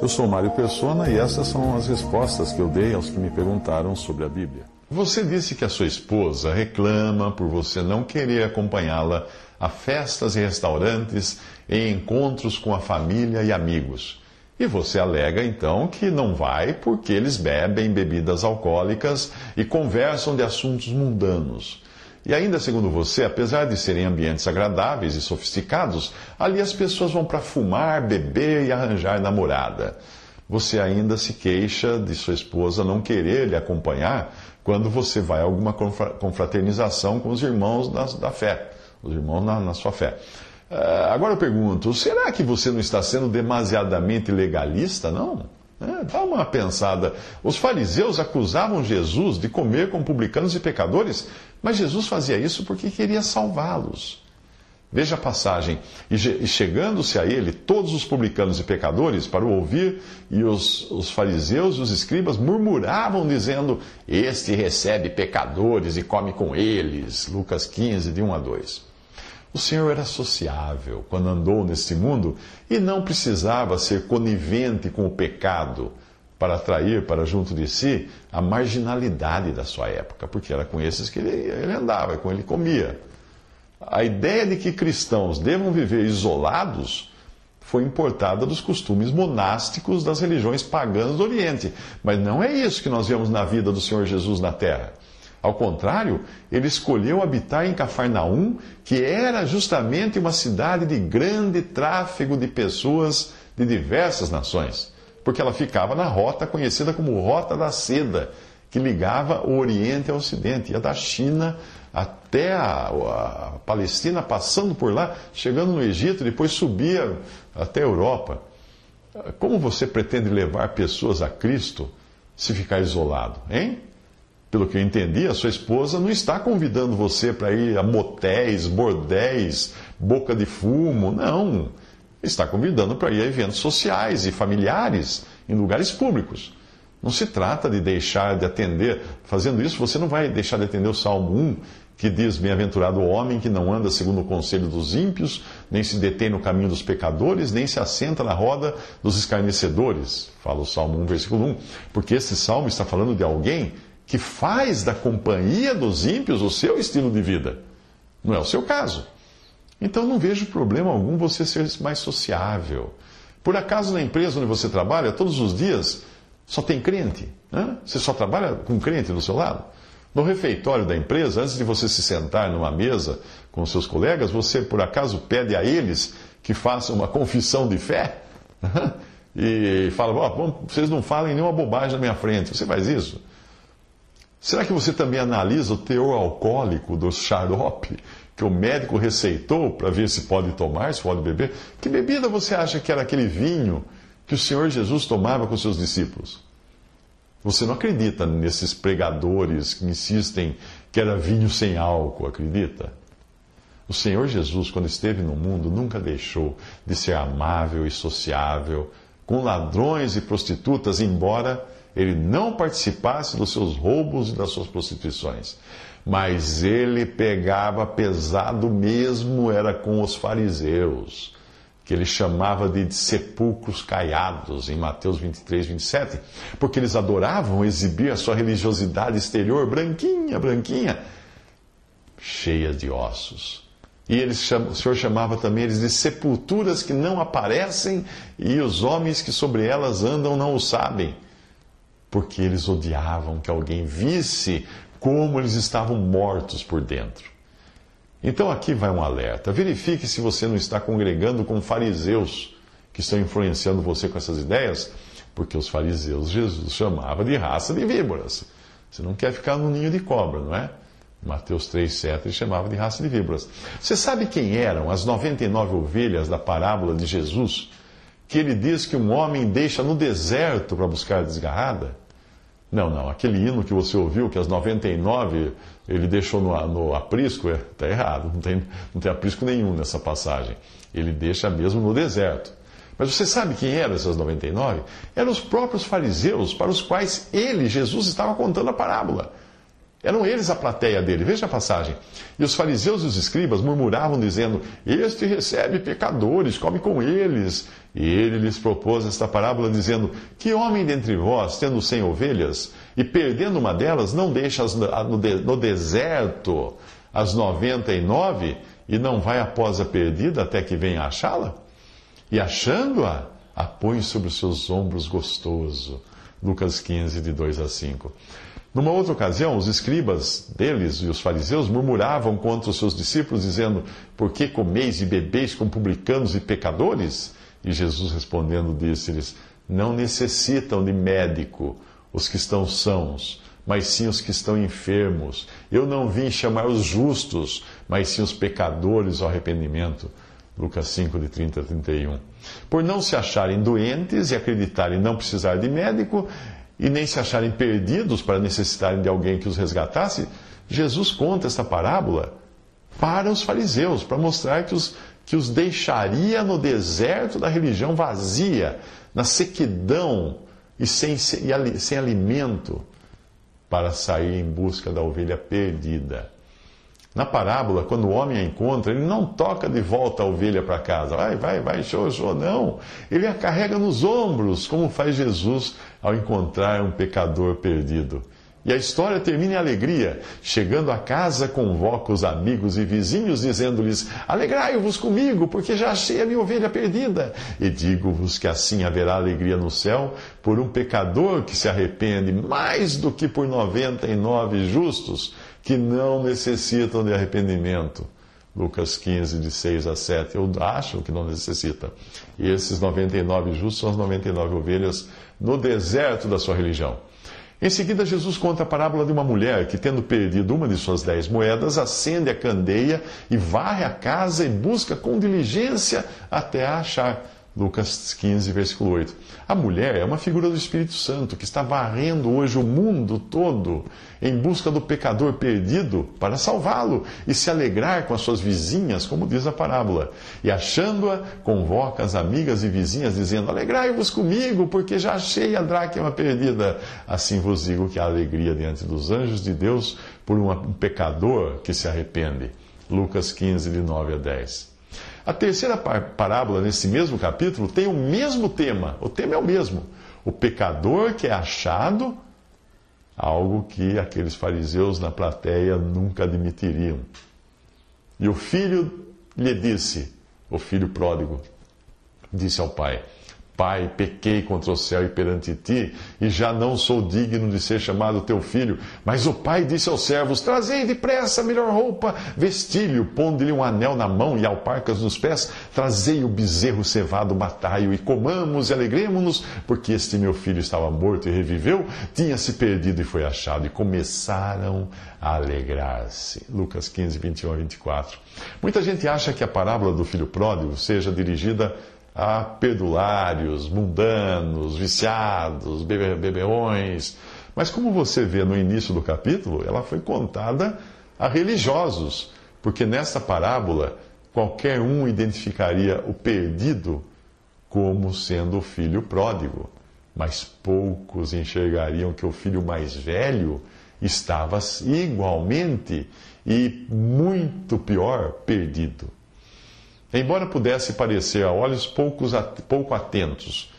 Eu sou Mário Persona e essas são as respostas que eu dei aos que me perguntaram sobre a Bíblia. Você disse que a sua esposa reclama por você não querer acompanhá-la a festas e restaurantes, em encontros com a família e amigos. E você alega então que não vai porque eles bebem bebidas alcoólicas e conversam de assuntos mundanos. E ainda segundo você, apesar de serem ambientes agradáveis e sofisticados, ali as pessoas vão para fumar, beber e arranjar namorada. Você ainda se queixa de sua esposa não querer lhe acompanhar quando você vai a alguma confraternização com os irmãos da, da fé, os irmãos na, na sua fé. Uh, agora eu pergunto, será que você não está sendo demasiadamente legalista, não? É, dá uma pensada. Os fariseus acusavam Jesus de comer com publicanos e pecadores, mas Jesus fazia isso porque queria salvá-los. Veja a passagem. E chegando-se a ele, todos os publicanos e pecadores, para o ouvir, e os, os fariseus e os escribas murmuravam, dizendo: Este recebe pecadores e come com eles. Lucas 15, de 1 a 2. O Senhor era sociável quando andou neste mundo e não precisava ser conivente com o pecado para atrair para junto de si a marginalidade da sua época, porque era com esses que ele, ele andava, com ele comia. A ideia de que cristãos devam viver isolados foi importada dos costumes monásticos das religiões pagãs do Oriente. Mas não é isso que nós vemos na vida do Senhor Jesus na Terra. Ao contrário, ele escolheu habitar em Cafarnaum, que era justamente uma cidade de grande tráfego de pessoas de diversas nações, porque ela ficava na rota conhecida como Rota da Seda, que ligava o Oriente ao Ocidente, ia da China até a, a Palestina, passando por lá, chegando no Egito, depois subia até a Europa. Como você pretende levar pessoas a Cristo se ficar isolado, hein? Pelo que eu entendi, a sua esposa não está convidando você para ir a motéis, bordéis, boca de fumo, não. Está convidando para ir a eventos sociais e familiares, em lugares públicos. Não se trata de deixar de atender. Fazendo isso, você não vai deixar de atender o Salmo 1, que diz: Bem-aventurado o homem que não anda segundo o conselho dos ímpios, nem se detém no caminho dos pecadores, nem se assenta na roda dos escarnecedores. Fala o Salmo 1, versículo 1. Porque esse salmo está falando de alguém que faz da companhia dos ímpios o seu estilo de vida. Não é o seu caso. Então não vejo problema algum você ser mais sociável. Por acaso na empresa onde você trabalha, todos os dias só tem crente? Né? Você só trabalha com crente do seu lado? No refeitório da empresa, antes de você se sentar numa mesa com seus colegas, você por acaso pede a eles que façam uma confissão de fé? e fala, oh, vocês não falem nenhuma bobagem na minha frente. Você faz isso? Será que você também analisa o teor alcoólico do xarope que o médico receitou para ver se pode tomar, se pode beber? Que bebida você acha que era aquele vinho que o Senhor Jesus tomava com seus discípulos? Você não acredita nesses pregadores que insistem que era vinho sem álcool, acredita? O Senhor Jesus, quando esteve no mundo, nunca deixou de ser amável e sociável com ladrões e prostitutas, embora ele não participasse dos seus roubos e das suas prostituições. Mas ele pegava pesado mesmo, era com os fariseus, que ele chamava de sepulcros caiados, em Mateus 23, 27, porque eles adoravam exibir a sua religiosidade exterior, branquinha, branquinha, cheia de ossos. E eles, o Senhor chamava também eles de sepulturas que não aparecem, e os homens que sobre elas andam não o sabem porque eles odiavam que alguém visse como eles estavam mortos por dentro. Então aqui vai um alerta. Verifique se você não está congregando com fariseus que estão influenciando você com essas ideias, porque os fariseus Jesus chamava de raça de víboras. Você não quer ficar no ninho de cobra, não é? Mateus 3,7 ele chamava de raça de víboras. Você sabe quem eram as 99 ovelhas da parábola de Jesus que ele diz que um homem deixa no deserto para buscar a desgarrada? Não, não. Aquele hino que você ouviu, que as 99 ele deixou no, no aprisco, está é, errado. Não tem, não tem aprisco nenhum nessa passagem. Ele deixa mesmo no deserto. Mas você sabe quem eram essas 99? Eram os próprios fariseus para os quais ele, Jesus, estava contando a parábola. Eram eles a plateia dele. Veja a passagem. E os fariseus e os escribas murmuravam, dizendo: Este recebe pecadores, come com eles. E ele lhes propôs esta parábola, dizendo: Que homem dentre vós, tendo cem ovelhas, e perdendo uma delas, não deixa no deserto as noventa e nove, e não vai após a perdida até que venha achá-la? E achando-a, a põe sobre os seus ombros gostoso. Lucas 15, de 2 a 5. Numa outra ocasião, os escribas deles e os fariseus murmuravam contra os seus discípulos, dizendo: Por que comeis e bebeis com publicanos e pecadores? E Jesus respondendo disse-lhes: Não necessitam de médico os que estão sãos, mas sim os que estão enfermos. Eu não vim chamar os justos, mas sim os pecadores ao arrependimento. Lucas 5, de 30 a 31. Por não se acharem doentes e acreditarem não precisar de médico, e nem se acharem perdidos para necessitarem de alguém que os resgatasse, Jesus conta esta parábola para os fariseus, para mostrar que os, que os deixaria no deserto da religião vazia, na sequidão e sem, sem alimento, para sair em busca da ovelha perdida. Na parábola, quando o homem a encontra, ele não toca de volta a ovelha para casa. Vai, vai, vai, show, show. Não. Ele a carrega nos ombros, como faz Jesus ao encontrar um pecador perdido. E a história termina em alegria. Chegando a casa, convoca os amigos e vizinhos, dizendo-lhes: Alegrai-vos comigo, porque já achei a minha ovelha perdida. E digo-vos que assim haverá alegria no céu por um pecador que se arrepende, mais do que por noventa e nove justos que não necessitam de arrependimento. Lucas 15, de 6 a 7. Eu acho que não necessita. E esses 99 justos são as 99 ovelhas no deserto da sua religião. Em seguida, Jesus conta a parábola de uma mulher que, tendo perdido uma de suas dez moedas, acende a candeia e varre a casa e busca com diligência até a achar. Lucas 15, versículo 8. A mulher é uma figura do Espírito Santo que está varrendo hoje o mundo todo em busca do pecador perdido para salvá-lo e se alegrar com as suas vizinhas, como diz a parábola. E achando-a, convoca as amigas e vizinhas, dizendo: Alegrai-vos comigo, porque já achei a dracma perdida. Assim vos digo que há alegria diante dos anjos de Deus por um pecador que se arrepende. Lucas 15, de 9 a 10. A terceira parábola, nesse mesmo capítulo, tem o mesmo tema. O tema é o mesmo. O pecador que é achado, algo que aqueles fariseus na plateia nunca admitiriam. E o filho lhe disse, o filho pródigo, disse ao pai: Pai, pequei contra o céu e perante ti, e já não sou digno de ser chamado teu filho. Mas o pai disse aos servos: Trazei depressa a melhor roupa, vestilho, pondo-lhe um anel na mão e alparcas nos pés, trazei o bezerro cevado, matai-o, e comamos e alegremos-nos, porque este meu filho estava morto e reviveu, tinha-se perdido e foi achado. E começaram a alegrar-se. Lucas 15, 21 a 24. Muita gente acha que a parábola do filho pródigo seja dirigida a perdulários, mundanos, viciados, bebe bebeões. Mas como você vê no início do capítulo, ela foi contada a religiosos, porque nessa parábola qualquer um identificaria o perdido como sendo o filho pródigo, mas poucos enxergariam que o filho mais velho estava igualmente e muito pior perdido. Embora pudesse parecer a olhos poucos, pouco atentos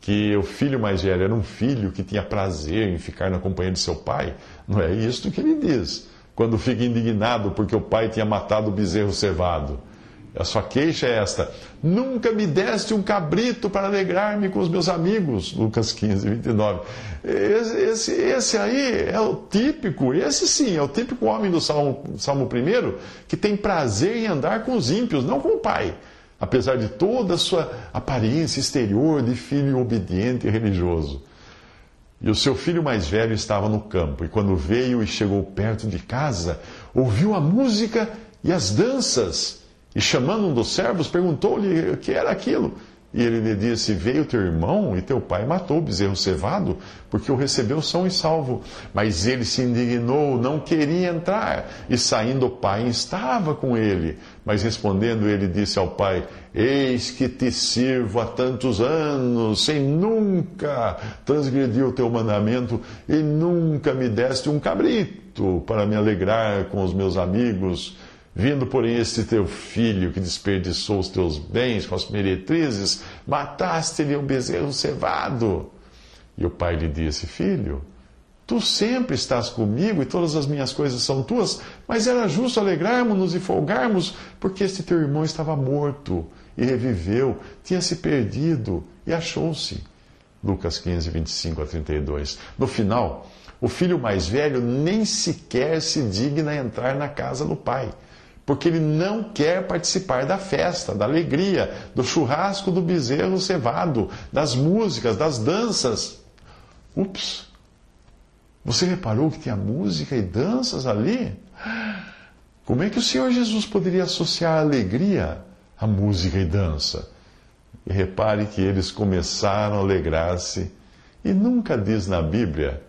que o filho mais velho era um filho que tinha prazer em ficar na companhia de seu pai, não é isto que ele diz quando fica indignado porque o pai tinha matado o bezerro cevado. A sua queixa é esta: Nunca me deste um cabrito para alegrar-me com os meus amigos. Lucas 15, 29. Esse, esse, esse, aí é o típico, esse sim, é o típico homem do Salmo, Salmo 1 que tem prazer em andar com os ímpios, não com o pai. Apesar de toda a sua aparência exterior de filho obediente e religioso. E o seu filho mais velho estava no campo, e quando veio e chegou perto de casa, ouviu a música e as danças. E chamando um dos servos, perguntou-lhe o que era aquilo. E ele lhe disse: Veio teu irmão e teu pai matou o bezerro cevado, porque o recebeu são e salvo. Mas ele se indignou, não queria entrar. E saindo o pai estava com ele. Mas respondendo, ele disse ao pai: Eis que te sirvo há tantos anos, sem nunca transgredir o teu mandamento, e nunca me deste um cabrito para me alegrar com os meus amigos Vindo, porém, este teu filho que desperdiçou os teus bens com as meretrizes, mataste-lhe um bezerro cevado. E o pai lhe disse: Filho, tu sempre estás comigo e todas as minhas coisas são tuas, mas era justo alegrarmos-nos e folgarmos, porque este teu irmão estava morto e reviveu, tinha se perdido e achou-se. Lucas 15, 25 a 32. No final, o filho mais velho nem sequer se digna entrar na casa do pai porque ele não quer participar da festa, da alegria, do churrasco do bezerro cevado, das músicas, das danças. Ups! Você reparou que tinha música e danças ali? Como é que o Senhor Jesus poderia associar a alegria à música e dança? E repare que eles começaram a alegrar-se, e nunca diz na Bíblia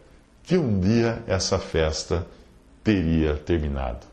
que um dia essa festa teria terminado.